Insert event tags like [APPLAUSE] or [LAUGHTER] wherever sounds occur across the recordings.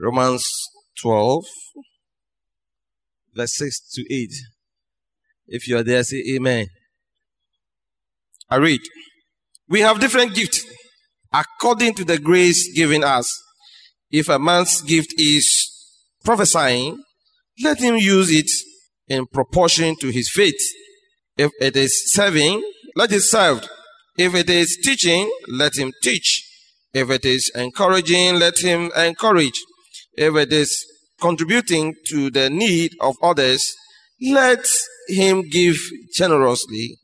Romans 12, verse 6 to 8. If you are there, say amen. I read. We have different gifts according to the grace given us. If a man's gift is prophesying, let him use it in proportion to his faith. If it is serving, let it serve. If it is teaching, let him teach. If it is encouraging, let him encourage. If it is contributing to the need of others, let him give generously.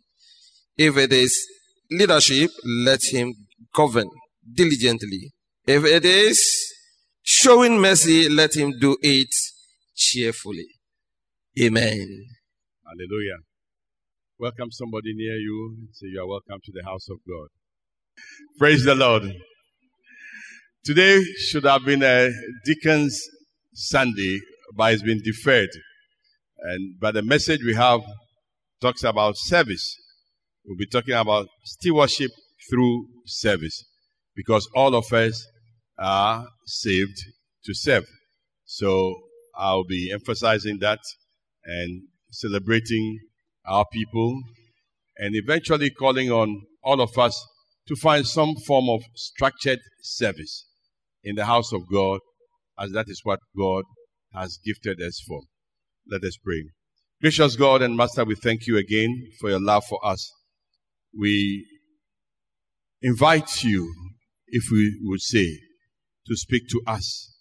If it is leadership, let him govern diligently. If it is showing mercy, let him do it cheerfully. Amen. Hallelujah. Welcome somebody near you. Say you are welcome to the house of God. Praise the Lord. Today should have been a Deacon's Sunday, but it's been deferred. And but the message we have talks about service. We'll be talking about stewardship through service because all of us are saved to serve. So I'll be emphasizing that and celebrating our people and eventually calling on all of us to find some form of structured service in the house of God, as that is what God has gifted us for. Let us pray. Gracious God and Master, we thank you again for your love for us. We invite you, if we would say, to speak to us.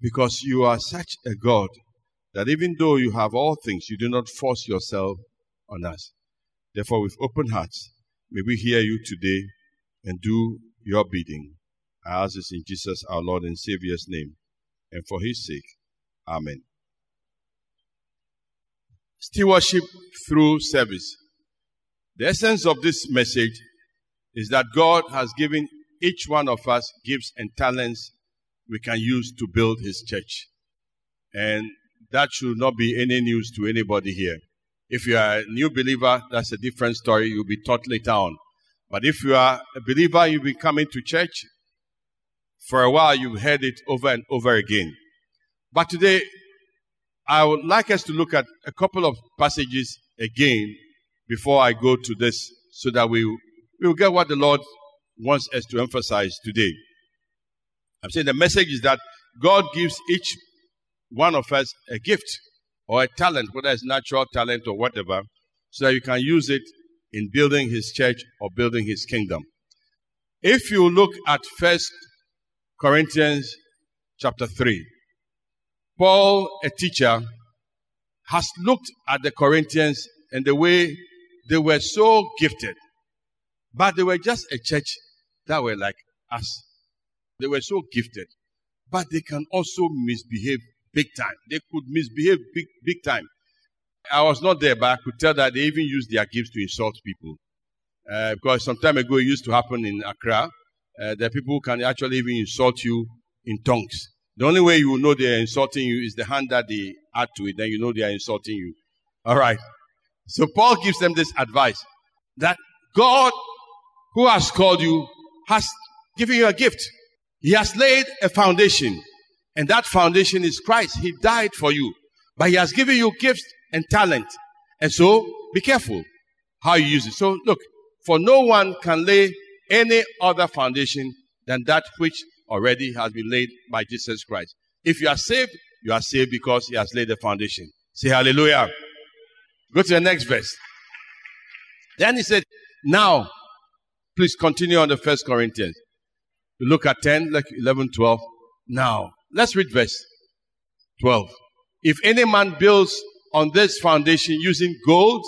Because you are such a God that even though you have all things, you do not force yourself on us. Therefore, with open hearts, may we hear you today and do your bidding. I ask this in Jesus, our Lord and Savior's name, and for his sake. Amen. Stewardship through service. The essence of this message is that God has given each one of us gifts and talents we can use to build his church. And that should not be any news to anybody here. If you are a new believer, that's a different story. You'll be taught later on. But if you are a believer, you've been coming to church for a while, you've heard it over and over again. But today, I would like us to look at a couple of passages again before I go to this so that we we will get what the Lord wants us to emphasize today. I'm saying the message is that God gives each one of us a gift or a talent, whether it's natural talent or whatever, so that you can use it in building his church or building his kingdom. If you look at First Corinthians chapter 3, Paul, a teacher, has looked at the Corinthians and the way they were so gifted, but they were just a church that were like us. They were so gifted, but they can also misbehave big time. They could misbehave big, big time. I was not there, but I could tell that they even used their gifts to insult people. Uh, because some time ago it used to happen in Accra. Uh, that people can actually even insult you in tongues. The only way you know they are insulting you is the hand that they add to it. Then you know they are insulting you. All right. So Paul gives them this advice that God, who has called you, has given you a gift. He has laid a foundation. And that foundation is Christ. He died for you. But he has given you gifts and talent. And so be careful how you use it. So look, for no one can lay any other foundation than that which already has been laid by Jesus Christ. If you are saved, you are saved because he has laid the foundation. Say hallelujah. Go to the next verse. Then he said, now, please continue on the first Corinthians. You look at 10, like 11, 12. Now, let's read verse 12. If any man builds on this foundation using gold,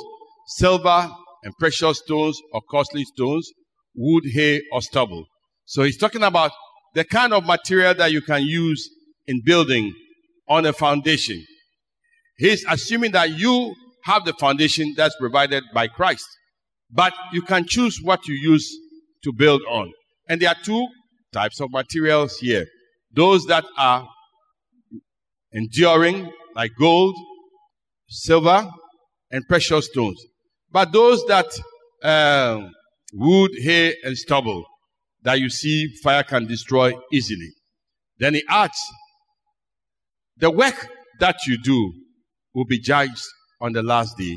silver, and precious stones or costly stones, wood, hay, or stubble. So he's talking about the kind of material that you can use in building on a foundation. He's assuming that you have the foundation that's provided by Christ. But you can choose what you use to build on. And there are two types of materials here. Those that are enduring, like gold, silver, and precious stones. But those that um, wood, hay, and stubble that you see fire can destroy easily. Then he adds The work that you do will be judged on the last day.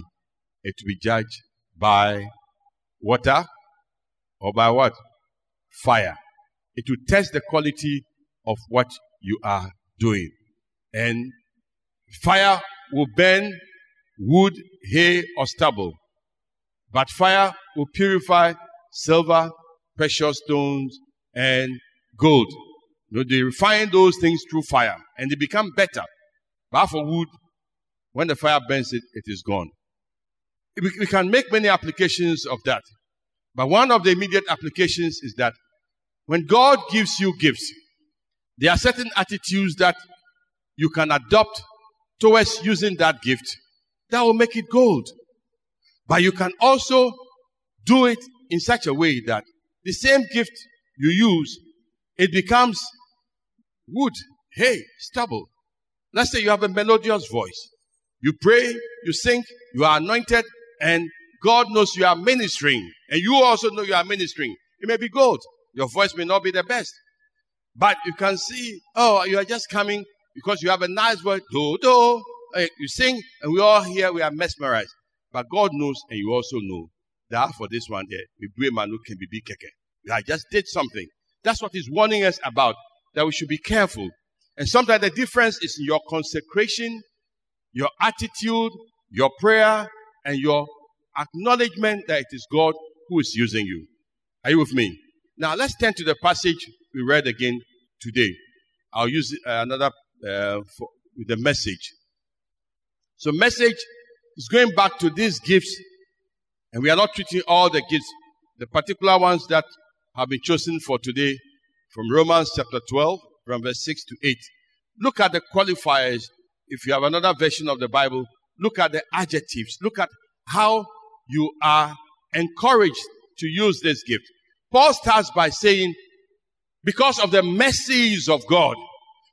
It will be judged by water or by what? Fire. It will test the quality of what you are doing. And fire will burn wood, hay, or stubble. But fire will purify silver, precious stones, and gold. You know, they refine those things through fire and they become better. But for wood, when the fire burns it, it is gone. We, we can make many applications of that. But one of the immediate applications is that when God gives you gifts, there are certain attitudes that you can adopt towards using that gift that will make it gold. But you can also do it in such a way that the same gift you use, it becomes wood, hay, stubble. Let's say you have a melodious voice. You pray, you sing, you are anointed, and God knows you are ministering, and you also know you are ministering. It may be gold. Your voice may not be the best. But you can see, oh, you are just coming because you have a nice voice. Do, do. You sing, and we all hear, we are mesmerized. But God knows, and you also know that for this one there, we manu can be big keke. I just did something. That's what he's warning us about, that we should be careful. And sometimes the difference is in your consecration, your attitude, your prayer, and your acknowledgement that it is God who is using you. Are you with me? Now let's turn to the passage we read again today. I'll use uh, another uh, for, with the message. So message is going back to these gifts, and we are not treating all the gifts, the particular ones that have been chosen for today from Romans chapter 12, from verse 6 to 8. Look at the qualifiers. If you have another version of the Bible, look at the adjectives. Look at how you are encouraged to use this gift. Paul starts by saying, because of the mercies of God,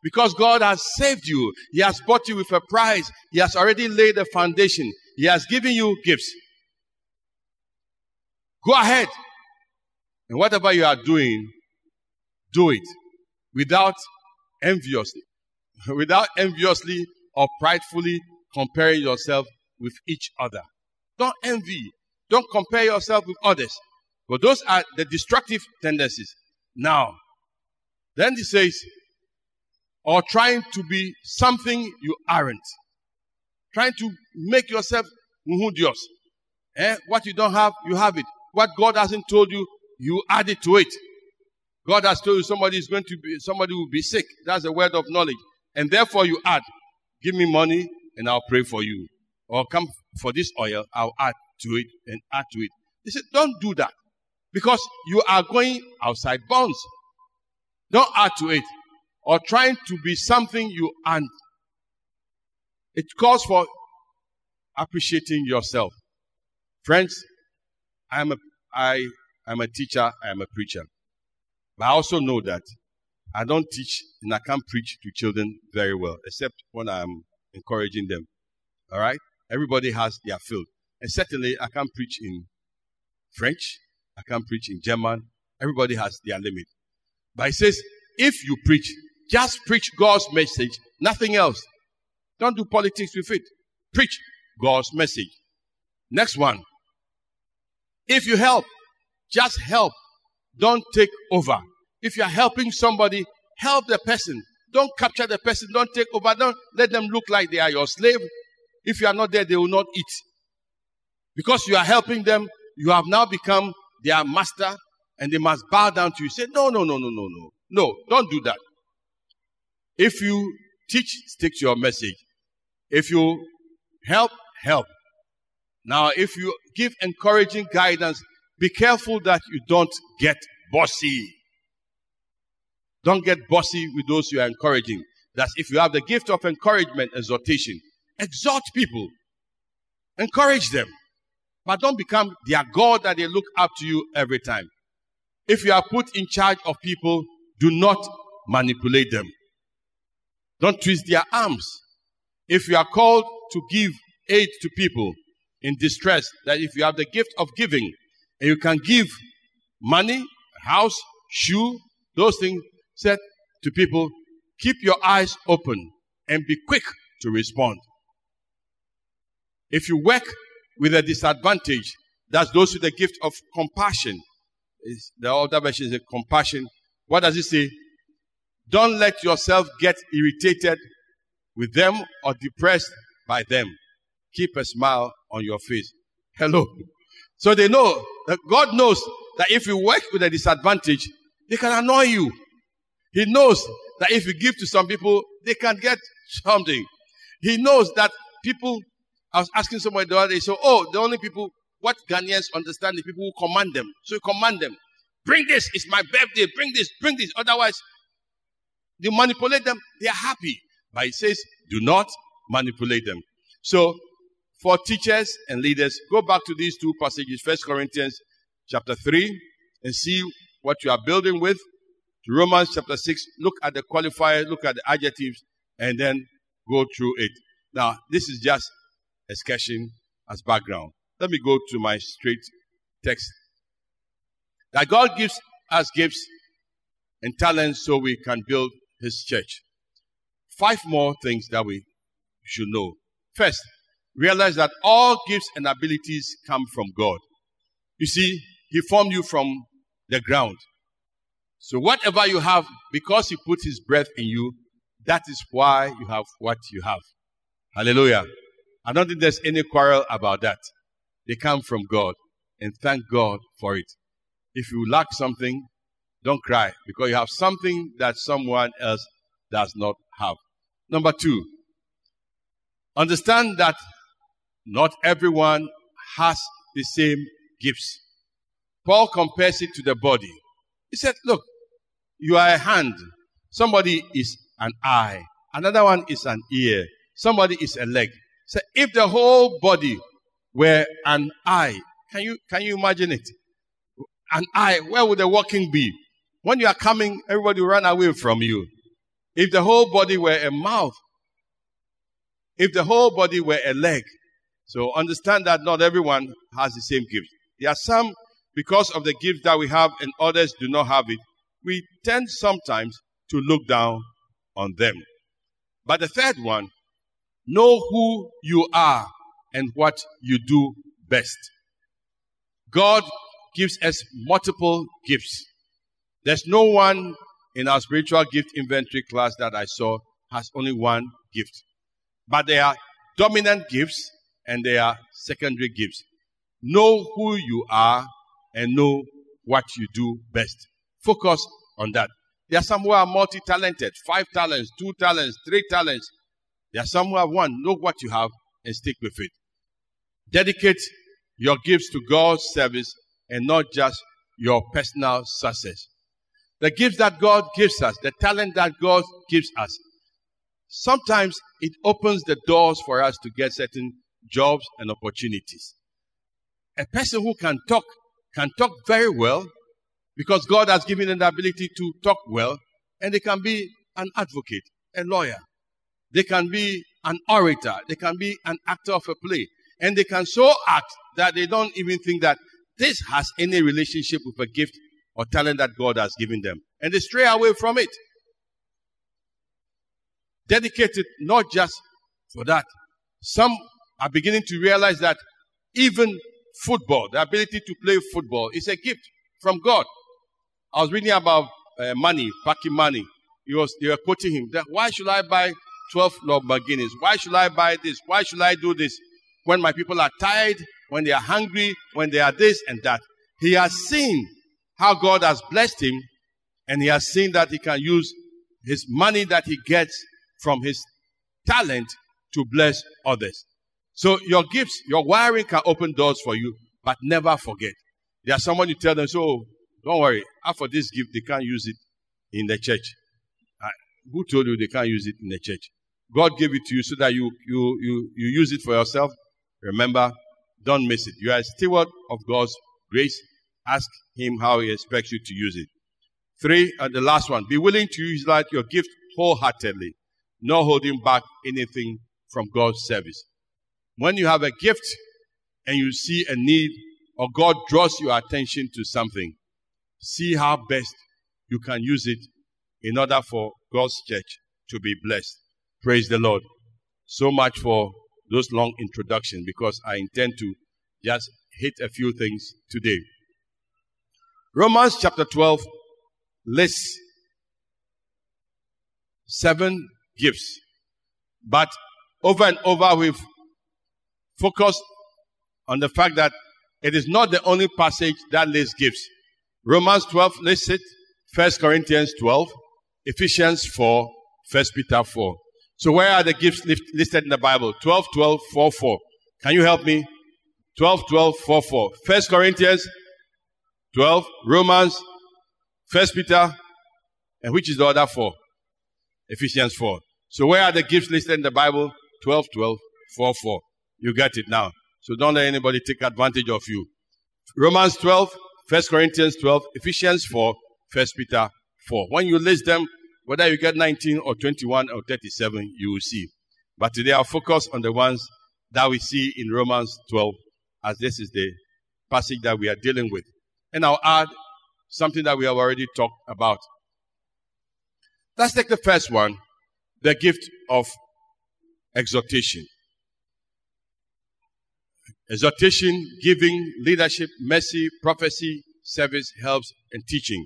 because God has saved you, He has bought you with a price, He has already laid the foundation, He has given you gifts. Go ahead. And whatever you are doing, do it without enviously, [LAUGHS] without enviously or pridefully comparing yourself with each other. Don't envy. Don't compare yourself with others. But those are the destructive tendencies. Now, then he says, or trying to be something you aren't. Trying to make yourself muhudios. Eh? What you don't have, you have it. What God hasn't told you, you add it to it. God has told you somebody is going to be, somebody will be sick. That's a word of knowledge. And therefore you add, give me money and I'll pray for you. Or come for this oil, I'll add to it and add to it. He said, don't do that. Because you are going outside bounds. Don't add to it. Or trying to be something you aren't. It calls for appreciating yourself. Friends, I'm a, I am a teacher, I am a preacher. But I also know that I don't teach and I can't preach to children very well, except when I'm encouraging them. All right? Everybody has their field. And certainly, I can't preach in French, I can't preach in German. Everybody has their limit. But he says, if you preach, just preach God's message, nothing else. Don't do politics with it. Preach God's message. Next one. If you help, just help. Don't take over. If you're helping somebody, help the person. Don't capture the person. Don't take over. Don't let them look like they are your slave. If you are not there, they will not eat. Because you are helping them, you have now become their master and they must bow down to you. Say, no, no, no, no, no, no. No, don't do that. If you teach, stick to your message. If you help, help. Now, if you give encouraging guidance, be careful that you don't get bossy. Don't get bossy with those you are encouraging. That's if you have the gift of encouragement, exhortation, exhort people, encourage them, but don't become their God that they look up to you every time. If you are put in charge of people, do not manipulate them. Don't twist their arms. If you are called to give aid to people in distress, that if you have the gift of giving and you can give money, house, shoe, those things said to people, keep your eyes open. and be quick to respond. If you work with a disadvantage, that's those with the gift of compassion. It's, the other version is compassion. What does it say? Don't let yourself get irritated with them or depressed by them. Keep a smile on your face. Hello. So they know that God knows that if you work with a disadvantage, they can annoy you. He knows that if you give to some people, they can get something. He knows that people, I was asking somebody the other day, so, oh, the only people, what Ghanaians understand the people who command them. So you command them. Bring this, it's my birthday, bring this, bring this. Otherwise, you manipulate them, they are happy. But he says, do not manipulate them. So, for teachers and leaders, go back to these two passages, First Corinthians chapter 3, and see what you are building with. To Romans chapter 6, look at the qualifier, look at the adjectives, and then go through it. Now, this is just a sketching as background. Let me go to my straight text. That God gives us gifts and talents so we can build his church. Five more things that we should know. First, realize that all gifts and abilities come from God. You see, He formed you from the ground. So whatever you have, because He put His breath in you, that is why you have what you have. Hallelujah. I don't think there's any quarrel about that. They come from God and thank God for it. If you lack something, don't cry because you have something that someone else does not have. Number two, understand that not everyone has the same gifts. Paul compares it to the body. He said, Look, you are a hand. Somebody is an eye. Another one is an ear. Somebody is a leg. So if the whole body were an eye, can you, can you imagine it? An eye, where would the walking be? When you are coming, everybody will run away from you. If the whole body were a mouth, if the whole body were a leg, so understand that not everyone has the same gift. There are some, because of the gift that we have and others do not have it, we tend sometimes to look down on them. But the third one, know who you are and what you do best. God gives us multiple gifts. There's no one in our spiritual gift inventory class that I saw has only one gift. But there are dominant gifts and they are secondary gifts. Know who you are and know what you do best. Focus on that. There are some who are multi talented five talents, two talents, three talents. There are some who have one. Know what you have and stick with it. Dedicate your gifts to God's service and not just your personal success. The gifts that God gives us, the talent that God gives us, sometimes it opens the doors for us to get certain jobs and opportunities. A person who can talk can talk very well because God has given them the ability to talk well, and they can be an advocate, a lawyer. They can be an orator. They can be an actor of a play. And they can so act that they don't even think that this has any relationship with a gift or talent that God has given them. And they stray away from it. Dedicated not just for that. Some are beginning to realize that even football, the ability to play football, is a gift from God. I was reading about uh, Mané, Paki Mané. He was, they were quoting him that why should I buy 12 Lamborghinis? Why should I buy this? Why should I do this? When my people are tired, when they are hungry, when they are this and that. He has seen how God has blessed him, and he has seen that he can use his money that he gets from his talent to bless others. So your gifts, your wiring can open doors for you, but never forget. There's someone you tell them, so don't worry, after this gift, they can't use it in the church. Uh, who told you they can't use it in the church? God gave it to you so that you, you, you, you use it for yourself. Remember, don't miss it. You are a steward of God's grace. Ask Him how He expects you to use it. Three, and the last one, be willing to use like your gift wholeheartedly, not holding back anything from God's service. When you have a gift and you see a need or God draws your attention to something, see how best you can use it in order for God's church to be blessed. Praise the Lord. So much for those long introductions because I intend to just hit a few things today. Romans chapter 12 lists seven gifts, but over and over we've focused on the fact that it is not the only passage that lists gifts. Romans 12 lists it, 1 Corinthians 12, Ephesians 4, 1 Peter 4. So where are the gifts listed in the Bible? 12, 12, 4, 4. Can you help me? 12, 12, 4, 4. 1 Corinthians 12, Romans, 1 Peter, and which is the other four? Ephesians 4. So where are the gifts listed in the Bible? 12, 12, 4, 4. You get it now. So don't let anybody take advantage of you. Romans 12, 1 Corinthians 12, Ephesians 4, 1 Peter 4. When you list them, whether you get 19 or 21 or 37, you will see. But today I'll focus on the ones that we see in Romans 12, as this is the passage that we are dealing with. And I'll add something that we have already talked about. Let's take the first one the gift of exhortation. Exhortation, giving, leadership, mercy, prophecy, service, helps, and teaching.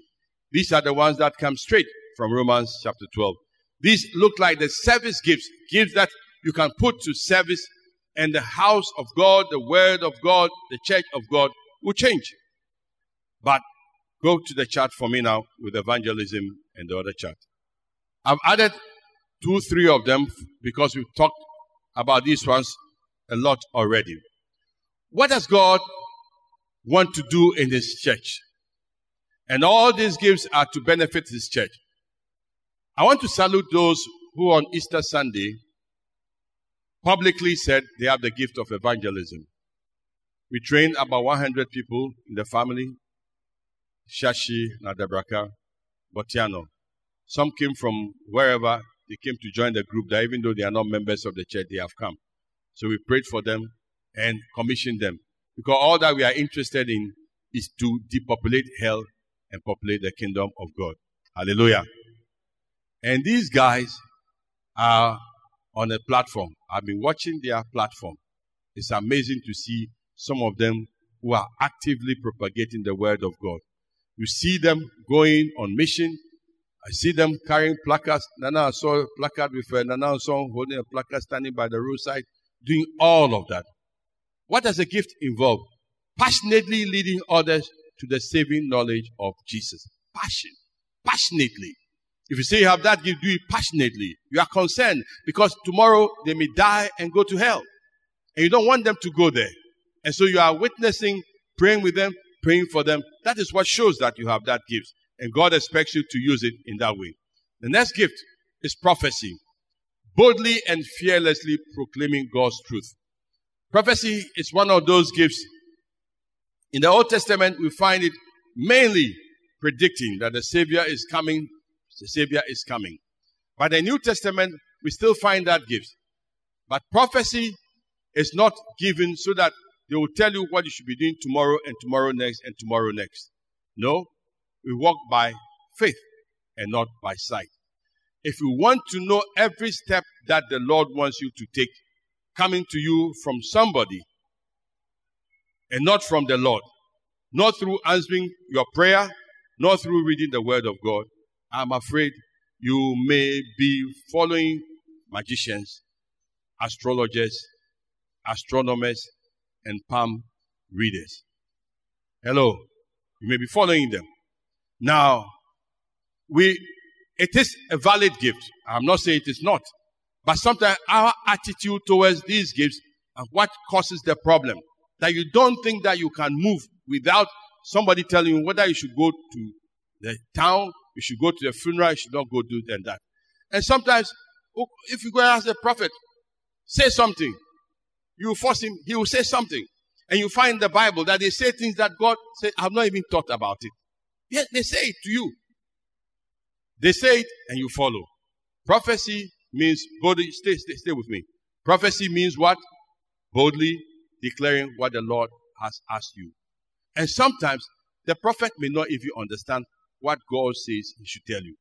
These are the ones that come straight from Romans chapter 12. These look like the service gifts, gifts that you can put to service, and the house of God, the word of God, the church of God will change. But go to the chart for me now with evangelism and the other chart. I've added two, three of them because we've talked about these ones a lot already. What does God want to do in His church? And all these gifts are to benefit His church. I want to salute those who on Easter Sunday publicly said they have the gift of evangelism. We trained about 100 people in the family Shiashie, Nadabraka, Botianor. Some came from wherever they came to join the group that even though they are not members of the church, they have come. So we prayed for them and commission them. Because all that we are interested in is to depopulate hell and populate the kingdom of God. Hallelujah. And these guys are on a platform. I've been watching their platform. It's amazing to see some of them who are actively propagating the word of God. You see them going on mission. I see them carrying placards. Nana saw a placard with uh, Nana song holding a placard standing by the roadside, doing all of that. What does a gift involve? Passionately leading others to the saving knowledge of Jesus. Passion. Passionately. If you say you have that gift, do it passionately. You are concerned because tomorrow they may die and go to hell. And you don't want them to go there. And so you are witnessing, praying with them, praying for them. That is what shows that you have that gift. And God expects you to use it in that way. The next gift is prophecy. Boldly and fearlessly proclaiming God's truth. Prophecy is one of those gifts. In the Old Testament, we find it mainly predicting that the Savior is coming. The Savior is coming. By the New Testament, we still find that gift. But prophecy is not given so that they will tell you what you should be doing tomorrow and tomorrow next and tomorrow next. No, we walk by faith and not by sight. If you want to know every step that the Lord wants you to take, coming to you from somebody and not from the Lord, not through answering your prayer, not through reading the Word of God, I'm afraid you may be following magicians, astrologers, astronomers, and palm readers. Hello. You may be following them. Now, we, it is a valid gift. I'm not saying it is not. But sometimes our attitude towards these gifts and what causes the problem. That you don't think that you can move without somebody telling you whether you should go to the town, you should go to the funeral, you should not go do and that. And sometimes, if you go and ask the prophet, say something you force him, he will say something. And you find in the Bible that they say things that God said, I've not even thought about it. Yet they say it to you. They say it and you follow. Prophecy means boldly, stay, stay, stay with me. Prophecy means what? Boldly declaring what the Lord has asked you. And sometimes the prophet may not even understand what God says he should tell you.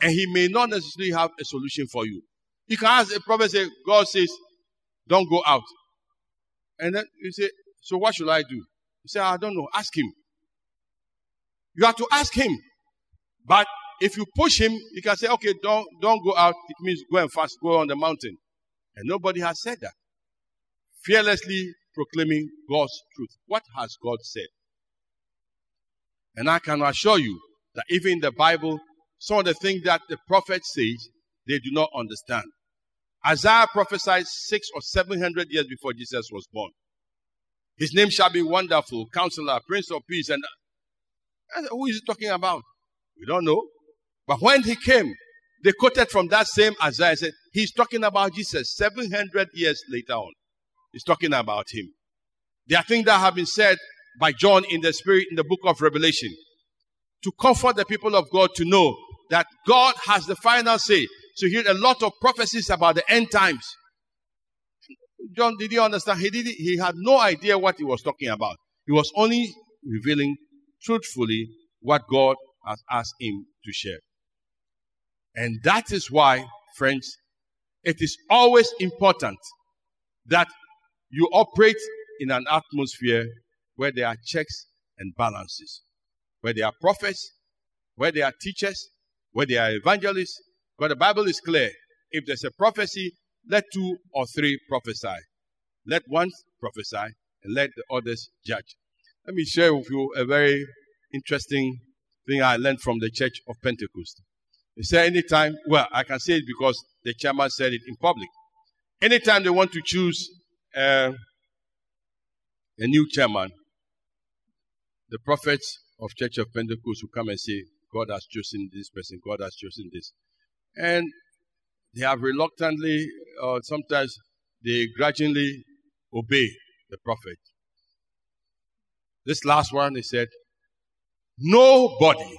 And he may not necessarily have a solution for you. You can ask a prophet, say, God says, don't go out. And then you say, so what should I do? You say, I don't know. Ask him. You have to ask him. But if you push him, you can say, okay, don't, don't go out. It means go and fast, go on the mountain. And nobody has said that. Fearlessly proclaiming God's truth. What has God said? And I can assure you that even in the Bible, some of the things that the prophet says, they do not understand. Isaiah prophesied six or seven hundred years before Jesus was born. His name shall be wonderful, counselor, prince of peace. And who is he talking about? We don't know. But when he came, they quoted from that same Isaiah. Said he's talking about Jesus 700 years later on. He's talking about him. There are things that have been said by John in the Spirit in the book of Revelation to comfort the people of God to know that God has the final say. So he had a lot of prophecies about the end times. John, did you understand? He did he had no idea what he was talking about. He was only revealing truthfully what God has asked him to share. And that is why, friends, it is always important that you operate in an atmosphere where there are checks and balances, where there are prophets, where there are teachers, where there are evangelists. But the Bible is clear. If there's a prophecy, let two or three prophesy. Let one prophesy and let the others judge. Let me share with you a very interesting thing I learned from the Church of Pentecost. They say anytime, well, I can say it because the chairman said it in public. Anytime they want to choose uh, a new chairman, the prophets of Church of Pentecost will come and say, God has chosen this person, God has chosen this. And they have reluctantly, or sometimes they grudgingly obey the prophet. This last one, he said, Nobody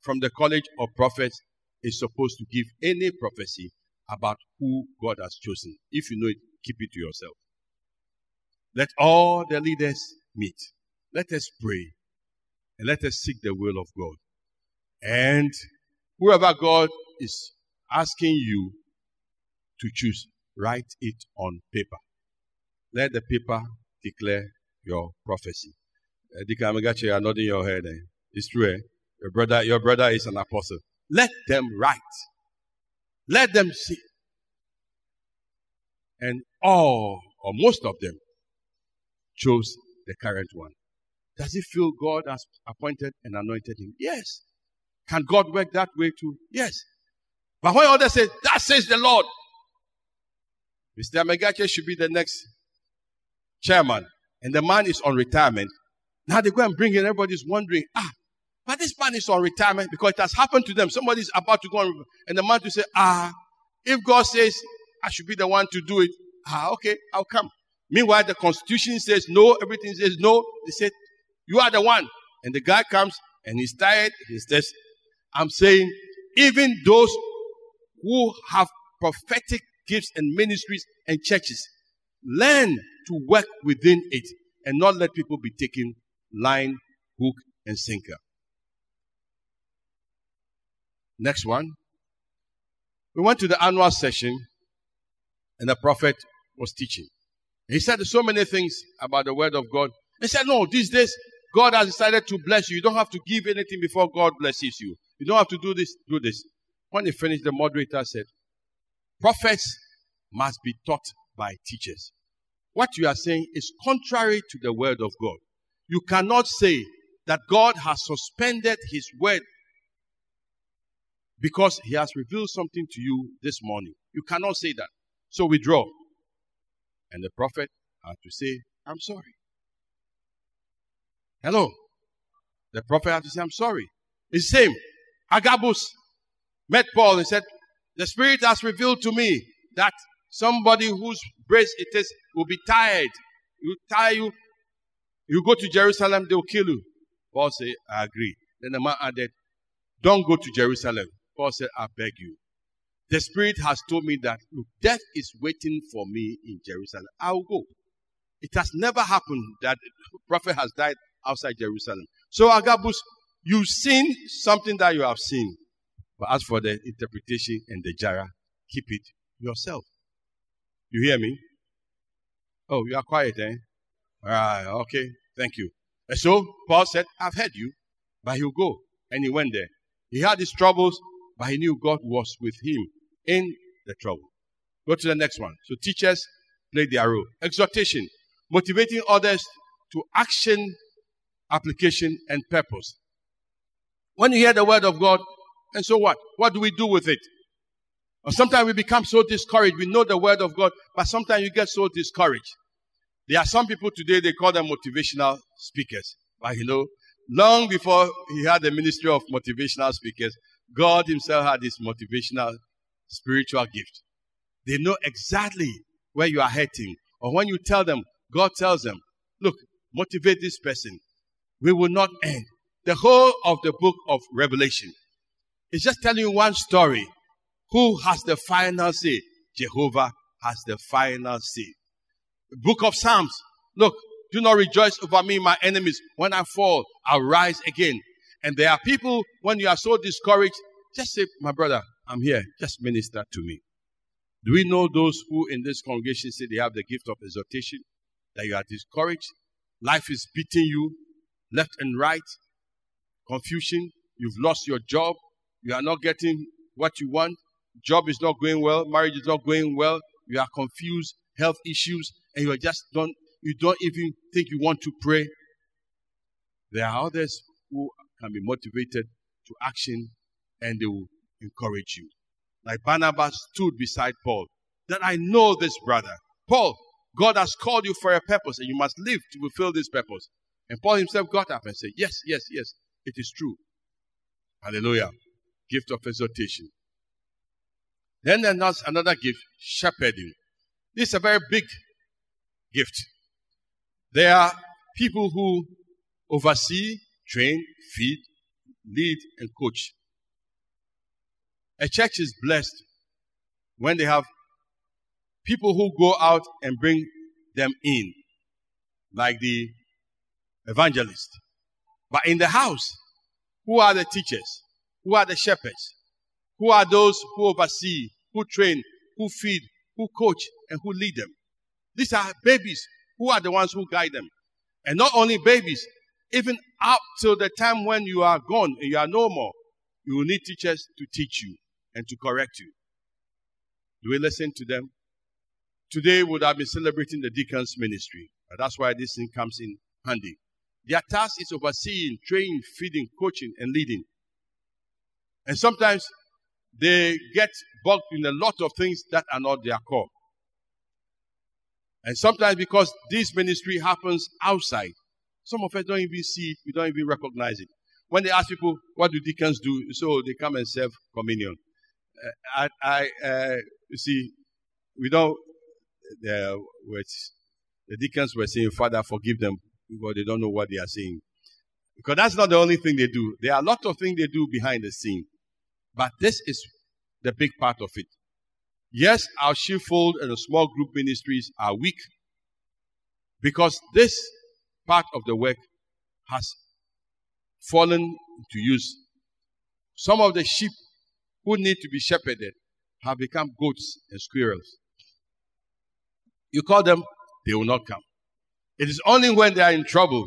from the college of prophets is supposed to give any prophecy about who God has chosen. If you know it, keep it to yourself. Let all the leaders meet. Let us pray and let us seek the will of God. And whoever God is asking you to choose, write it on paper. Let the paper declare your prophecy. Dika Amagachi, you are nodding your head. Eh? It's true. Eh? Your brother, your brother is an apostle. Let them write. Let them see. And all or most of them chose the current one. Does he feel God has appointed and anointed him? Yes. Can God work that way too? Yes. But when others say, that says the Lord, Mr. Megache should be the next chairman, and the man is on retirement. Now they go and bring in, everybody's wondering, ah, but this man is on retirement because it has happened to them. Somebody is about to go on, and the man to say, ah, if God says I should be the one to do it, ah, okay, I'll come. Meanwhile, the constitution says no, everything says no. They said, you are the one. And the guy comes and he's tired. He says, I'm saying, even those who have prophetic gifts and ministries and churches, learn to work within it and not let people be taken line, hook, and sinker. Next one. We went to the annual session and the prophet was teaching. He said so many things about the word of God. He said, No, these days God has decided to bless you. You don't have to give anything before God blesses you. You don't have to do this, do this. When he finished, the moderator said, Prophets must be taught by teachers. What you are saying is contrary to the word of God. You cannot say that God has suspended his word because he has revealed something to you this morning. You cannot say that. So withdraw. And the prophet had to say, I'm sorry. Hello. The prophet had to say, I'm sorry. It's the same. Agabus met Paul and said, The Spirit has revealed to me that somebody whose breast it is will be tired. You tie you. You go to Jerusalem, they'll kill you. Paul said, I agree. Then the man added, Don't go to Jerusalem. Paul said, I beg you. The Spirit has told me that look, death is waiting for me in Jerusalem. I'll go. It has never happened that a prophet has died outside Jerusalem. So Agabus, you've seen something that you have seen. But as for the interpretation and the jara, keep it yourself. You hear me? Oh, you are quiet, eh? All right, okay, thank you. And so Paul said, I've heard you, but he'll go. And he went there. He had his troubles, but he knew God was with him in the trouble. Go to the next one. So teachers play their role. Exhortation, motivating others to action, application, and purpose. When you hear the word of God, and so what? What do we do with it? Or sometimes we become so discouraged. We know the word of God, but sometimes you get so discouraged. There are some people today, they call them motivational speakers. But you know, long before he had the ministry of motivational speakers, God himself had this motivational spiritual gift. They know exactly where you are heading. Or when you tell them, God tells them, look, motivate this person. We will not end. The whole of the book of Revelation is just telling you one story. Who has the final say? Jehovah has the final say. book of Psalms. Look, do not rejoice over me, my enemies. When I fall, I'll rise again. And there are people, when you are so discouraged, just say, my brother, I'm here. Just minister to me. Do we know those who in this congregation say they have the gift of exhortation? That you are discouraged? Life is beating you left and right. Confusion. You've lost your job. You are not getting what you want. Job is not going well. Marriage is not going well. You are confused. Health issues. And you are just don't, you don't even think you want to pray. There are others who can be motivated to action and they will encourage you. Like Barnabas stood beside Paul, that I know this brother. Paul, God has called you for a purpose and you must live to fulfill this purpose. And Paul himself got up and said, Yes, yes, yes, it is true. Hallelujah. Gift of exhortation. Then there's another gift, shepherding. This is a very big gift. There are people who oversee, train, feed, lead, and coach. A church is blessed when they have people who go out and bring them in, like the evangelist. But in the house, who are the teachers? Who are the shepherds? Who are those who oversee, who train, who feed, who coach, and who lead them? These are babies who are the ones who guide them. And not only babies, even up till the time when you are gone and you are no more, you will need teachers to teach you and to correct you. Do we listen to them? Today would have been celebrating the deacons ministry. That's why this thing comes in handy. Their task is overseeing, training, feeding, coaching, and leading. And sometimes they get bogged in a lot of things that are not their core. And sometimes because this ministry happens outside, some of us don't even see it, we don't even recognize it. When they ask people, what do deacons do? So they come and serve communion. Uh, I, I uh, you see, we don't, uh, the deacons were saying, Father, forgive them because they don't know what they are saying. Because that's not the only thing they do. There are a lot of things they do behind the scene. But this is the big part of it. Yes, our sheepfold and the small group ministries are weak because this part of the work has fallen into use. Some of the sheep who need to be shepherded have become goats and squirrels. You call them, they will not come. It is only when they are in trouble.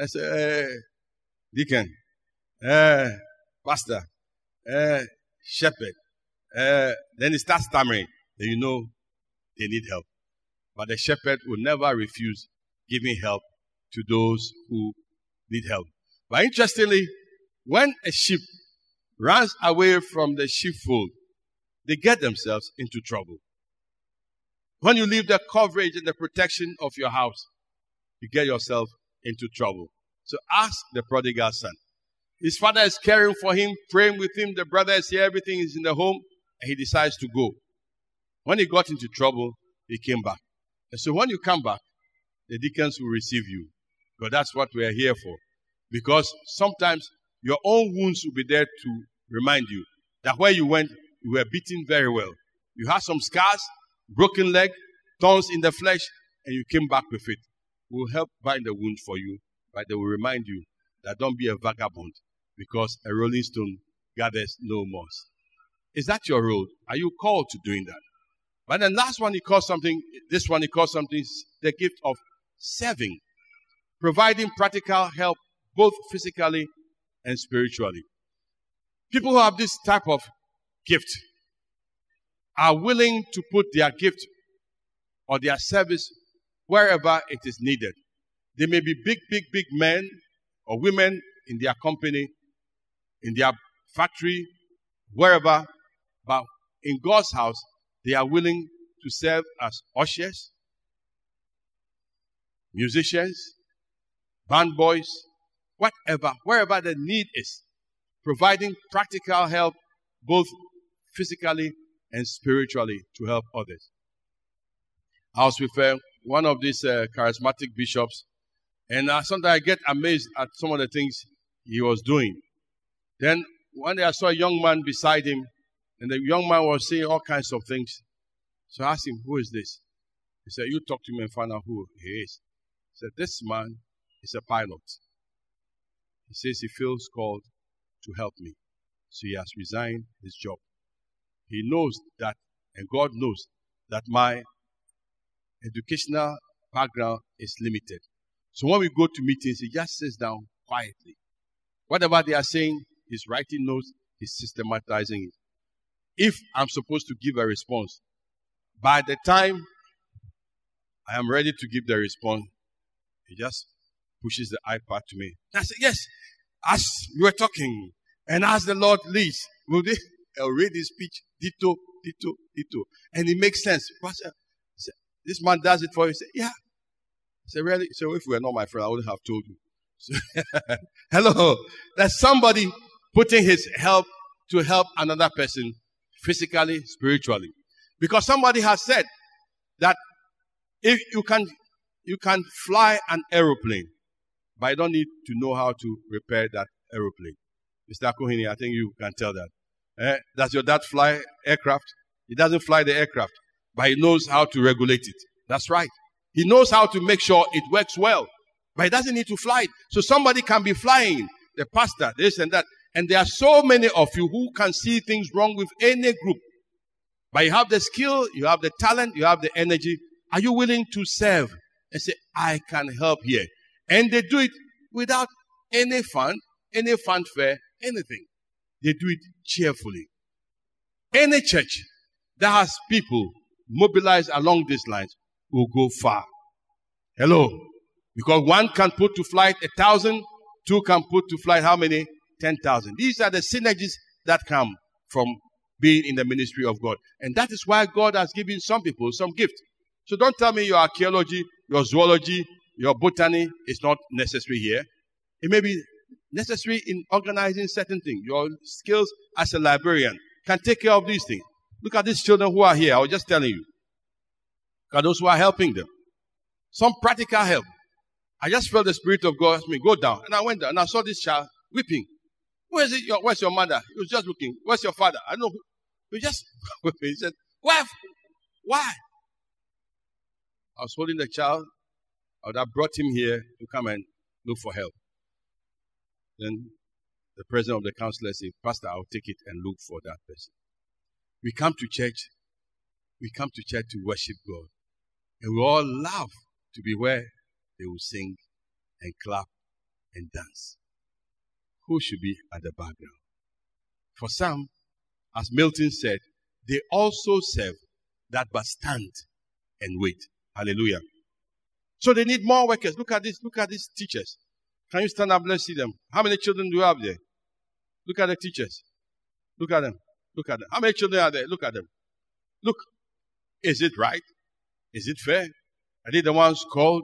I say, hey, deacon, hey, pastor, hey, shepherd. Hey. Then he starts stammering. Then you know they need help. But the shepherd will never refuse giving help to those who need help. But interestingly, when a sheep runs away from the sheepfold, they get themselves into trouble. When you leave the coverage and the protection of your house, you get yourself into trouble. So ask the prodigal son. His father is caring for him, praying with him. The brother is here, everything is in the home, and he decides to go. When he got into trouble, he came back. And so when you come back, the deacons will receive you. Because that's what we are here for. Because sometimes your own wounds will be there to remind you that where you went, you were beaten very well. You had some scars, broken leg, thorns in the flesh, and you came back with it We'll help bind the wound for you, but they will remind you that don't be a vagabond because a rolling stone gathers no moss. Is that your role? Are you called to doing that? But then last one he calls something, this one he calls something the gift of serving, providing practical help both physically and spiritually. People who have this type of gift are willing to put their gift or their service wherever it is needed. They may be big, big, big men or women in their company, in their factory, wherever, but in God's house, they are willing to serve as ushers, musicians, band boys, whatever, wherever the need is, providing practical help both physically and spiritually to help others. I was with uh, one of these uh, charismatic bishops, and uh, sometimes I get amazed at some of the things he was doing. Then one day I saw a young man beside him, and the young man was saying all kinds of things. So I asked him, Who is this? He said, You talk to me and find out who he is. He said, This man is a pilot. He says he feels called to help me. So he has resigned his job. He knows that, and God knows that my educational background is limited. So when we go to meetings, he just sits down quietly. Whatever they are saying, he's writing notes, he's systematizing it. If I'm supposed to give a response, by the time I am ready to give the response, he just pushes the iPad to me. And I said, Yes, as you were talking, and as the Lord leads, will they I'll read his speech, ditto, ditto, ditto. And it makes sense. Pastor, said, this man does it for you. He said, Yeah. I said, Really? So if you were not my friend, I wouldn't have told you. So, [LAUGHS] hello. That's somebody putting his help to help another person physically, spiritually. Because somebody has said that if you can you can fly an aeroplane, but you don't need to know how to repair that aeroplane. Mr. Kohini, I think you can tell that. Eh? Does your dad fly aircraft? He doesn't fly the aircraft, but he knows how to regulate it. That's right. He knows how to make sure it works well, but he doesn't need to fly it. So somebody can be flying the pastor, this and that. And there are so many of you who can see things wrong with any group. But you have the skill, you have the talent, you have the energy. Are you willing to serve and say, I can help here? And they do it without any fun, any fanfare, anything. They do it cheerfully. Any church that has people mobilized along these lines will go far. Hello. Because one can put to flight a thousand, two can put to flight how many? 10,000. These are the synergies that come from being in the ministry of God. And that is why God has given some people some gift. So don't tell me your archaeology, your zoology, your botany is not necessary here. It may be necessary in organizing certain things. Your skills as a librarian can take care of these things. Look at these children who are here. I was just telling you. Look at those who are helping them. Some practical help. I just felt the Spirit of God ask me, go down. And I went down and I saw this child weeping. Where is it? Your, where's your mother? He was just looking. Where's your father? I know. He just [LAUGHS] He said, Why? Why? I was holding the child. Would have brought him here to come and look for help. Then the president of the council said, Pastor, I'll take it and look for that person. We come to church. We come to church to worship God. And we all love to be where they will sing and clap and dance who should be at the background. For some, as Milton said, they also serve that but stand and wait. Hallelujah. So they need more workers. Look at this. Look at these teachers. Can you stand up? Let's see them. How many children do you have there? Look at the teachers. Look at them. Look at them. How many children are there? Look at them. Look. Is it right? Is it fair? Are they the ones called?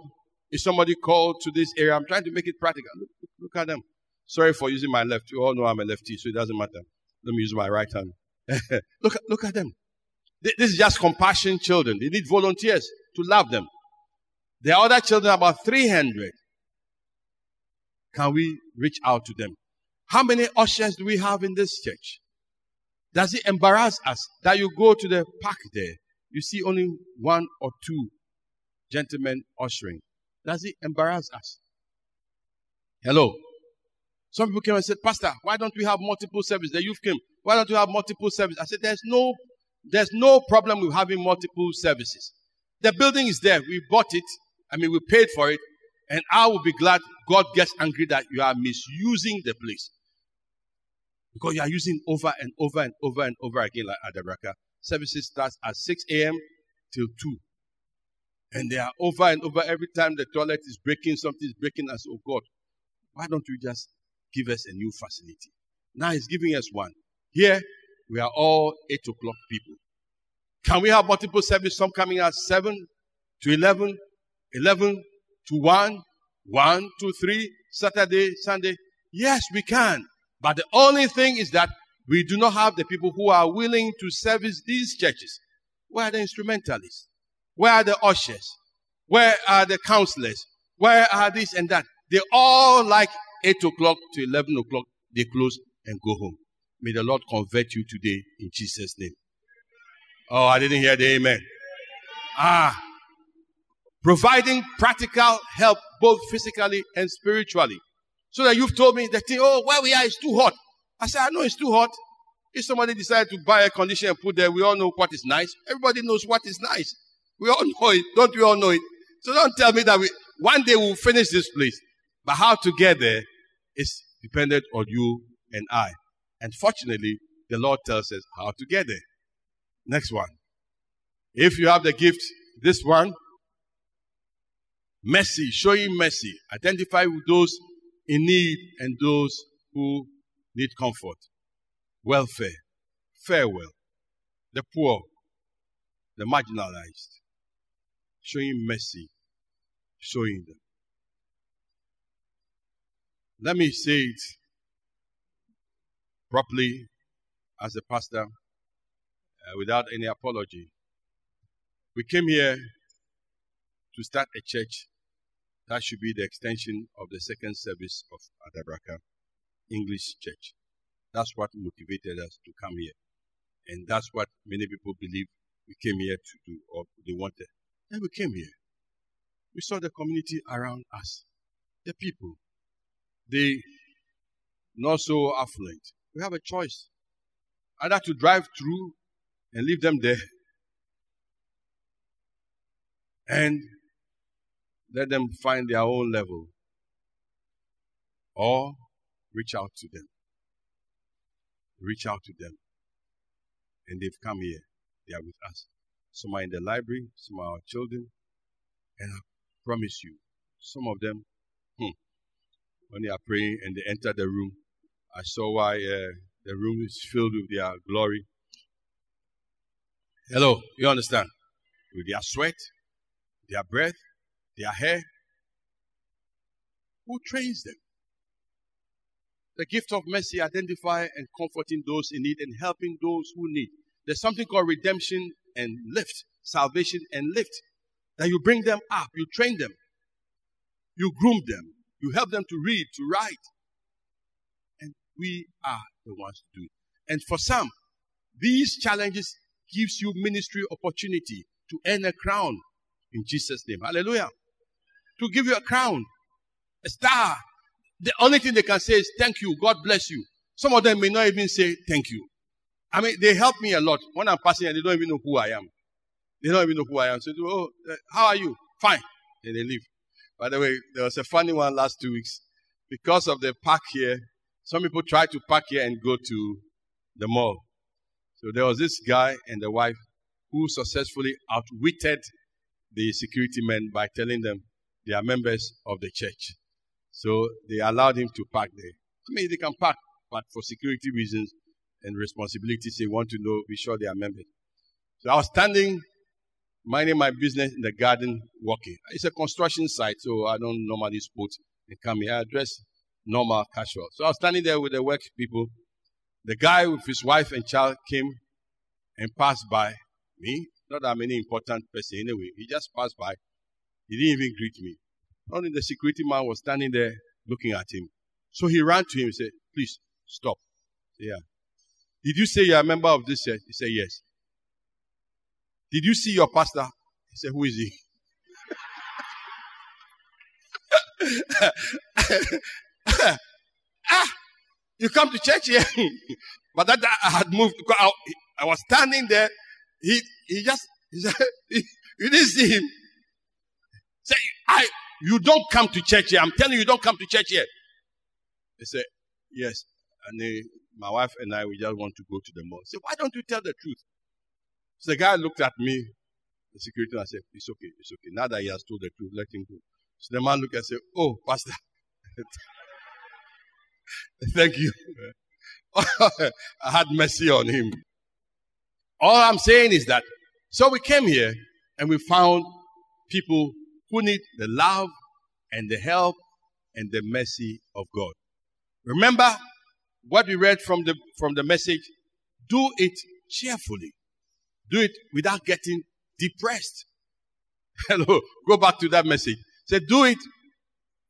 Is somebody called to this area? I'm trying to make it practical. Look, look, look at them. Sorry for using my left. You all know I'm a lefty, so it doesn't matter. Let me use my right hand. [LAUGHS] look, look at them. This is just compassion children. They need volunteers to love them. Are other children, about 300. Can we reach out to them? How many ushers do we have in this church? Does it embarrass us that you go to the park there? You see only one or two gentlemen ushering. Does it embarrass us? Hello. Some people came and said, Pastor, why don't we have multiple services? The youth came. Why don't we have multiple services? I said, there's no There's no problem with having multiple services. The building is there. We bought it. I mean, we paid for it. And I will be glad God gets angry that you are misusing the place. Because you are using over and over and over and over again, like Adabraka. Services starts at 6 a.m. till 2. And they are over and over every time the toilet is breaking, something is breaking us. Oh God, why don't you just give us a new facility? Now he's giving us one. Here, we are all 8 o'clock people. Can we have multiple service? Some coming at 7 to 11, 11 to 1, 1 to 3, Saturday, Sunday. Yes, we can. But the only thing is that we do not have the people who are willing to service these churches. Where are the instrumentalists? Where are the ushers? Where are the counselors? Where are this and that? They all like 8 o'clock to 11 o'clock. They close and go home. May the Lord convert you today in Jesus' name. Oh, I didn't hear the amen. Ah, providing practical help both physically and spiritually. So that you've told me that, oh, where we are is too hot. I said, I know it's too hot. If somebody decided to buy a condition and put there, we all know what is nice. Everybody knows what is nice. We all [LAUGHS] know it. Don't we all know it? So don't tell me that we, one day we'll finish this place. But how to get there is dependent on you and I. And fortunately, the Lord tells us how to get there. Next one. If you have the gift, this one, mercy, showing mercy. Identify with those in need and those who need comfort, welfare, farewell, the poor, the marginalized showing mercy, showing them. Let me say it properly as a pastor uh, without any apology. We came here to start a church that should be the extension of the second service of Adabraka English Church. That's what motivated us to come here. And that's what many people believe we came here to do or they wanted. Then we came here. We saw the community around us, the people. They not so affluent. We have a choice. Either to drive through and leave them there and let them find their own level or reach out to them. Reach out to them. And they've come here. They are with us. Some are in the library, some are our children. And I promise you, some of them, hmm, when they are praying and they enter the room, I saw why uh, the room is filled with their glory. Hello, you understand? With their sweat, their breath, their hair. Who trains them? The gift of mercy identify and comforting those in need and helping those who need. There's something called redemption and lift, salvation and lift. That you bring them up, you train them, you groom them, you help them to read, to write. And we are the ones to do it. And for some, these challenges gives you ministry opportunity to earn a crown in Jesus' name. Hallelujah. To give you a crown, a star. The only thing they can say is thank you, God bless you. Some of them may not even say thank you. I mean, they help me a lot. When I'm passing and they don't even know who I am. They don't even know who I am. So, oh, uh, how are you? Fine. And they leave. By the way, there was a funny one last two weeks. Because of the park here, some people try to park here and go to the mall. So there was this guy and the wife who successfully outwitted the security men by telling them they are members of the church. So they allowed him to park there. I mean, they can park, but for security reasons, and responsibilities they want to know, be sure they are members. So I was standing, minding my business in the garden, walking. It's a construction site, so I don't normally sport and come here. I dress normal, casual. So I was standing there with the work people. The guy with his wife and child came and passed by me. Not that many important person anyway. He just passed by. He didn't even greet me. Only the security man was standing there looking at him. So he ran to him and said, Please stop. Yeah. Did you say you're a member of this church? He said, Yes. Did you see your pastor? He said, Who is he? ah, [LAUGHS] you come to church here. [LAUGHS] but that, I had moved. I, I was standing there he, he just, he said, [LAUGHS] you didn't see him. I, you don't come to church here. I'm telling you, you don't come to church here. He said, yes. And they, my wife and I, we just want to go to the mall. I why don't you tell the truth? So the guy looked at me, the security, and I said, it's okay, it's okay. Now that he has told the truth, let him go. So the man looked and said, oh, pastor. [LAUGHS] Thank you. [LAUGHS] I had mercy on him. All I'm saying is that, so we came here and we found people who need the love and the help and the mercy of God. Remember what we read from the, from the message? Do it cheerfully. Do it without getting depressed. [LAUGHS] Hello. Go back to that message. Say, do it.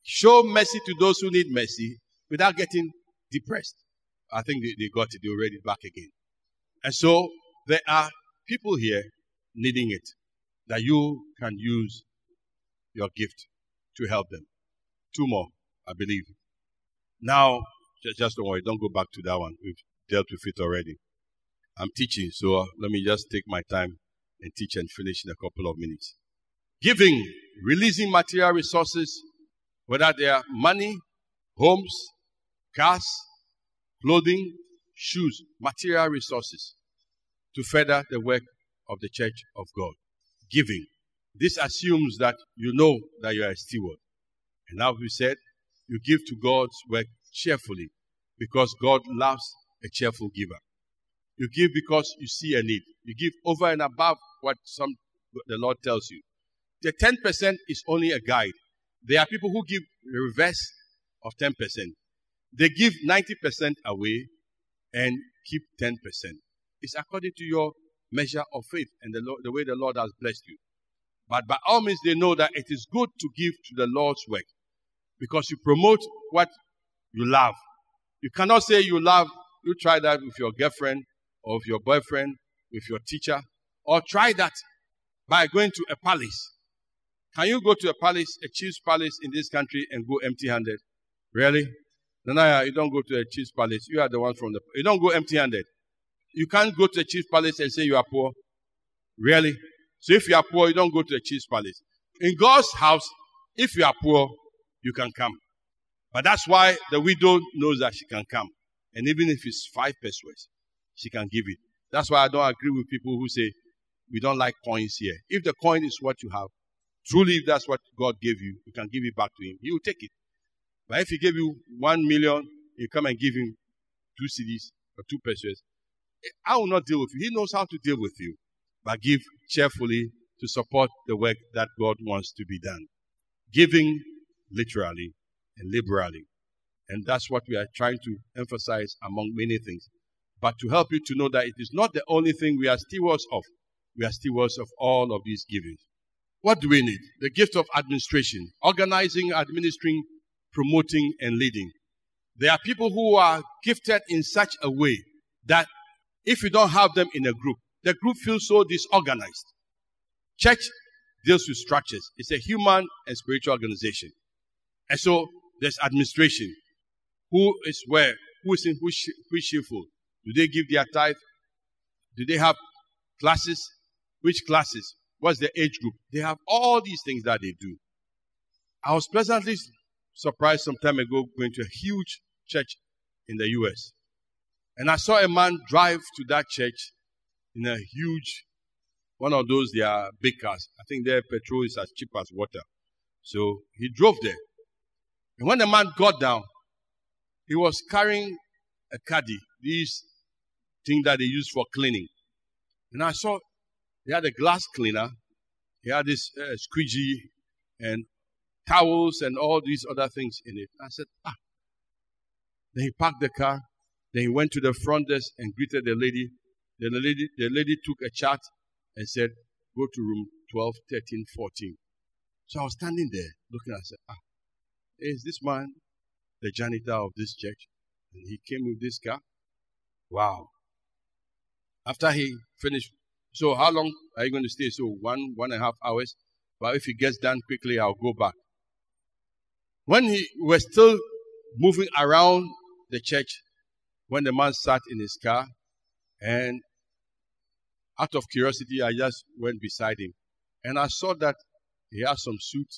Show mercy to those who need mercy without getting depressed. I think they, they got it. They read it back again. And so there are people here needing it that you can use your gift to help them. Two more, I believe. Now, just, don't worry. Don't go back to that one. We've dealt with it already. I'm teaching, so uh, let me just take my time and teach and finish in a couple of minutes. Giving, releasing material resources, whether they are money, homes, cars, clothing, shoes, material resources to further the work of the church of God. Giving. This assumes that you know that you are a steward. And now we said, you give to God's work cheerfully because God loves a cheerful giver. You give because you see a need. You give over and above what some the Lord tells you. The 10% is only a guide. There are people who give the reverse of 10%. They give 90% away and keep 10%. It's according to your measure of faith and the, Lord, the way the Lord has blessed you. But by all means, they know that it is good to give to the Lord's work because you promote what you love. You cannot say you love, you try that with your girlfriend or with your boyfriend, with your teacher, or try that by going to a palace. Can you go to a palace, a chief's palace in this country and go empty handed? Really? Nanaya, you don't go to a chief's palace. You are the one from the, you don't go empty handed. You can't go to a chief's palace and say you are poor. Really? So if you are poor, you don't go to the chief's palace. In God's house, if you are poor, you can come. But that's why the widow knows that she can come. And even if it's five pesos, she can give it. That's why I don't agree with people who say, we don't like coins here. If the coin is what you have, truly if that's what God gave you, you can give it back to him. He will take it. But if he gave you one million, you come and give him two cedis or two pesos, I will not deal with you. He knows how to deal with you. But give cheerfully to support the work that God wants to be done. Giving literally and liberally. And that's what we are trying to emphasize among many things. But to help you to know that it is not the only thing we are stewards of. We are stewards of all of these givings. What do we need? The gift of administration, organizing, administering, promoting, and leading. There are people who are gifted in such a way that if you don't have them in a group, the group feels so disorganized. Church deals with structures. It's a human and spiritual organization. And so there's administration. Who is where? Who is in who is cheerful? Do they give their tithe? Do they have classes? Which classes? What's the age group? They have all these things that they do. I was pleasantly surprised some time ago going to a huge church in the US. And I saw a man drive to that church in a huge, one of those, they are big cars. I think their petrol is as cheap as water. So he drove there. And when the man got down, he was carrying a caddy, these thing that they use for cleaning. And I saw he had a glass cleaner, he had this uh, squeegee and towels and all these other things in it. I said, ah. Then he parked the car. Then he went to the front desk and greeted the lady. The lady, the lady took a chart and said, go to room 12, 13, 14. So I was standing there looking. I said, ah, is this man the janitor of this church? And he came with this car. Wow. After he finished, so how long are you going to stay? So one, one and a half hours. But if he gets done quickly, I'll go back. When he was still moving around the church, when the man sat in his car, and Out of curiosity, I just went beside him and I saw that he had some suit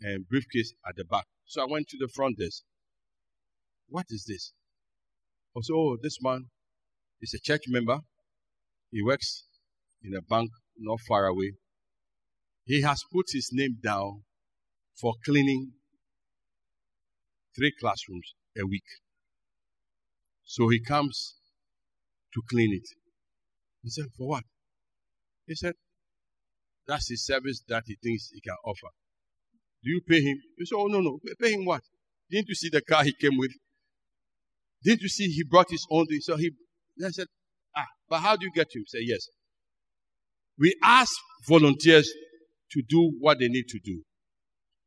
and briefcase at the back. So I went to the front desk. What is this? I said, Oh, this man is a church member. He works in a bank not far away. He has put his name down for cleaning three classrooms a week. So he comes to clean it. He said, For what? He said, That's the service that he thinks he can offer. Do you pay him? He said, Oh, no, no. Pay him what? Didn't you see the car he came with? Didn't you see he brought his own thing? So he I said, Ah, but how do you get him? Said, Yes. We ask volunteers to do what they need to do.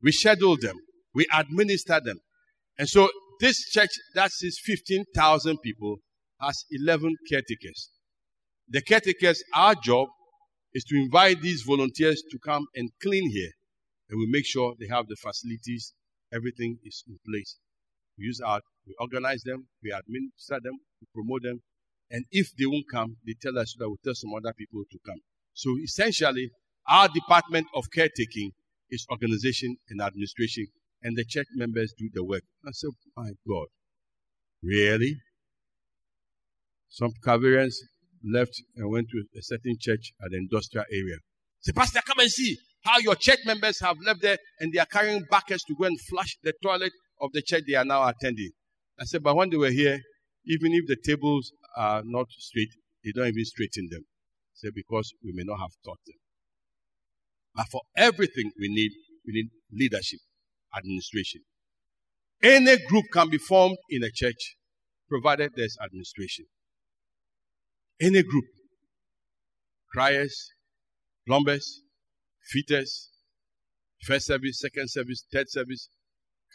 We schedule them. We administer them. And so this church that sees 15,000 people has 11 caretakers. The caretakers, our job is to invite these volunteers to come and clean here. And we make sure they have the facilities, everything is in place. We use our, we organize them, we administer them, we promote them. And if they won't come, they tell us that we tell some other people to come. So essentially, our department of caretaking is organization and administration, and the church members do the work. I said, My God, really? Some Calvarians left and went to a certain church at the industrial area. Say, Pastor, come and see how your church members have left there and they are carrying buckets to go and flush the toilet of the church they are now attending. I said, but when they were here, even if the tables are not straight, they don't even straighten them. Said, because we may not have taught them. But for everything we need, we need leadership, administration. Any group can be formed in a church, provided there's administration. Any group. Criers, plumbers, fitters, first service, second service, third service.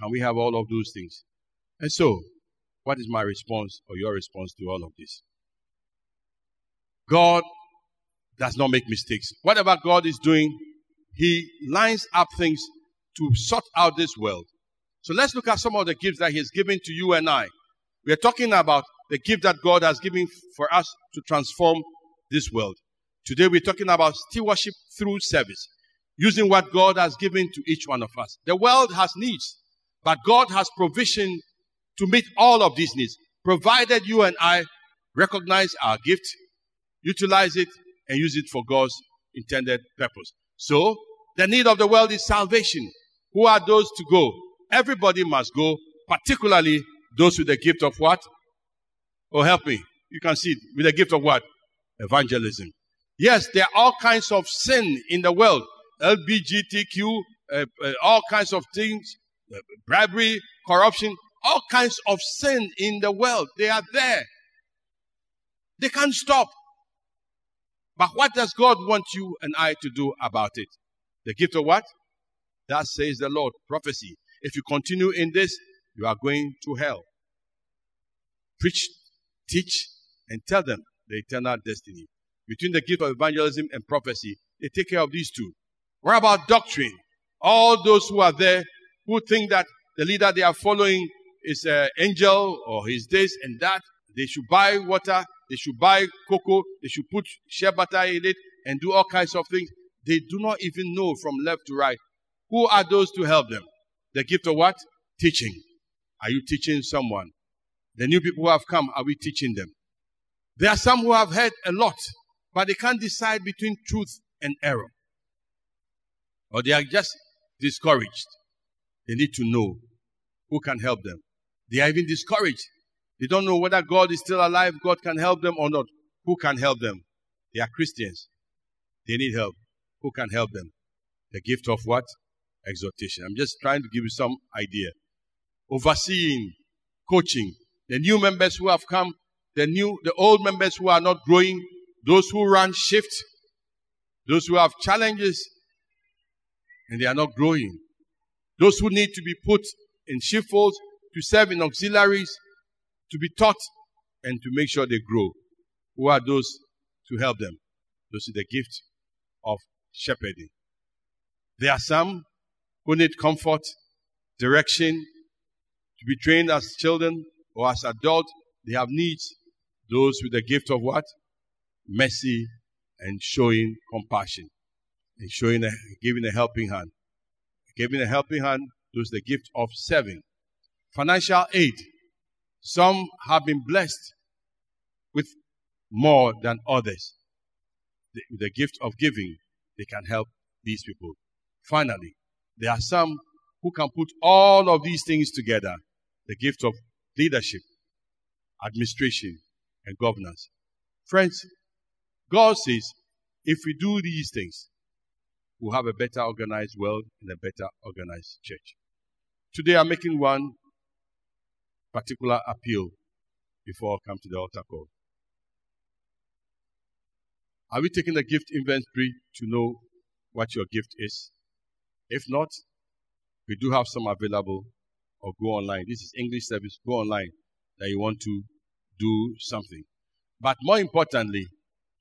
Can we have all of those things? And so, what is my response or your response to all of this? God does not make mistakes. Whatever God is doing, He lines up things to sort out this world. So let's look at some of the gifts that He has given to you and I. We are talking about the gift that God has given for us to transform this world. Today we're talking about stewardship through service, using what God has given to each one of us. The world has needs, but God has provision to meet all of these needs, provided you and I recognize our gift, utilize it, and use it for God's intended purpose. So, the need of the world is salvation. Who are those to go? Everybody must go, particularly those with the gift of what? Oh, help me. You can see it. With the gift of what? Evangelism. Yes, there are all kinds of sin in the world. LBGTQ, uh, uh, all kinds of things, uh, bribery, corruption, all kinds of sin in the world. They are there. They can't stop. But what does God want you and I to do about it? The gift of what? That says the Lord. Prophecy. If you continue in this, you are going to hell. Preach, teach, and tell them the eternal destiny. Between the gift of evangelism and prophecy, they take care of these two. What about doctrine? All those who are there who think that the leader they are following is an angel or he's this and that, they should buy water, they should buy cocoa, they should put shea butter in it and do all kinds of things. They do not even know from left to right. Who are those to help them? The gift of what? Teaching. Are you teaching someone? The new people who have come, are we teaching them? There are some who have heard a lot, but they can't decide between truth and error. Or they are just discouraged. They need to know who can help them. They are even discouraged. They don't know whether God is still alive, God can help them or not. Who can help them? They are Christians. They need help. Who can help them? The gift of what? Exhortation. I'm just trying to give you some idea. Overseeing, coaching, the new members who have come, the new, the old members who are not growing, those who run shift, those who have challenges and they are not growing, those who need to be put in sheepfolds to serve in auxiliaries, to be taught and to make sure they grow. Who are those to help them? Those with the gift of shepherding. There are some who need comfort, direction, to be trained as children or as adults. They have needs. Those with the gift of what? Mercy and showing compassion and showing a, giving a helping hand. Giving a helping hand is the gift of serving. Financial aid. Some have been blessed with more than others. The, the gift of giving, they can help these people. Finally, there are some who can put all of these things together the gift of leadership, administration, and governance. Friends, God says if we do these things, we'll have a better organized world and a better organized church. Today I'm making one particular appeal before I come to the altar call. Are we taking the gift inventory to know what your gift is? If not, we do have some available or go online. This is English service. Go online that you want to do something. But more importantly,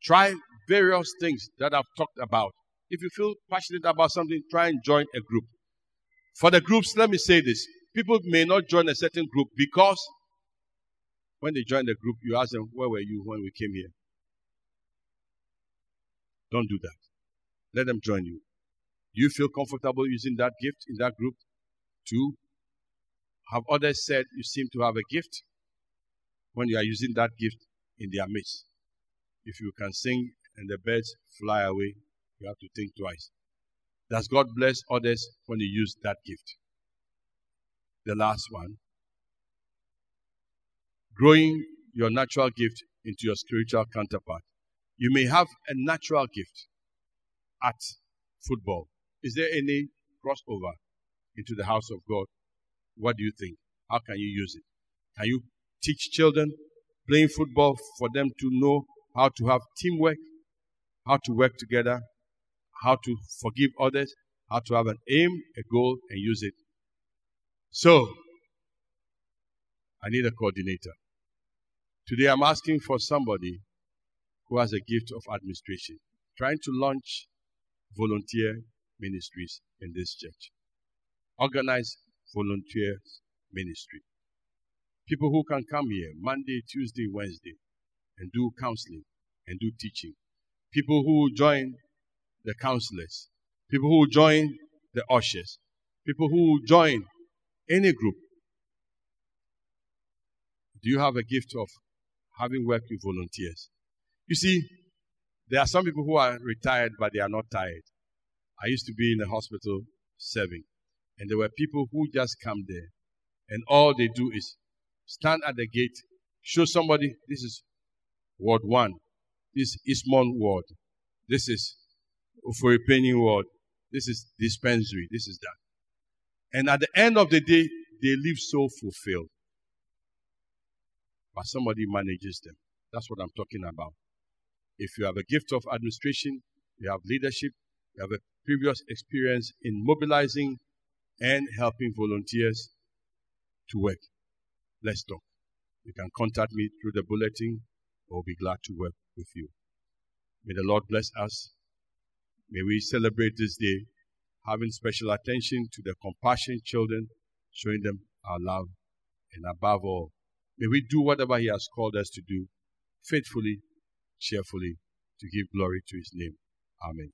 try various things that I've talked about. If you feel passionate about something, try and join a group. For the groups, let me say this. People may not join a certain group because when they join the group, you ask them, Where were you when we came here? Don't do that. Let them join you. Do you feel comfortable using that gift in that group? Two, have others said you seem to have a gift when you are using that gift in their midst? If you can sing and the birds fly away, you have to think twice. Does God bless others when you use that gift? The last one growing your natural gift into your spiritual counterpart. You may have a natural gift at football. Is there any crossover into the house of God? What do you think? How can you use it? Can you teach children playing football for them to know how to have teamwork, how to work together, how to forgive others, how to have an aim, a goal, and use it. So, I need a coordinator. Today I'm asking for somebody who has a gift of administration, trying to launch volunteer ministries in this church. Organize volunteers ministry. People who can come here Monday, Tuesday, Wednesday and do counseling and do teaching. People who join the counselors. People who join the ushers. People who join any group. Do you have a gift of having worked with volunteers? You see, there are some people who are retired, but they are not tired. I used to be in the hospital serving, and there were people who just come there, and all they do is stand at the gate, show somebody this is Ward 1, this is Eastmont Ward, this is for a penny ward, this is dispensary, this is that. And at the end of the day, they live so fulfilled. But somebody manages them. That's what I'm talking about. If you have a gift of administration, you have leadership, you have a previous experience in mobilizing and helping volunteers to work, let's talk. You can contact me through the bulletin. I'll be glad to work with you. May the Lord bless us. May we celebrate this day, having special attention to the compassionate children, showing them our love, and above all, may we do whatever He has called us to do, faithfully, cheerfully, to give glory to His name. Amen.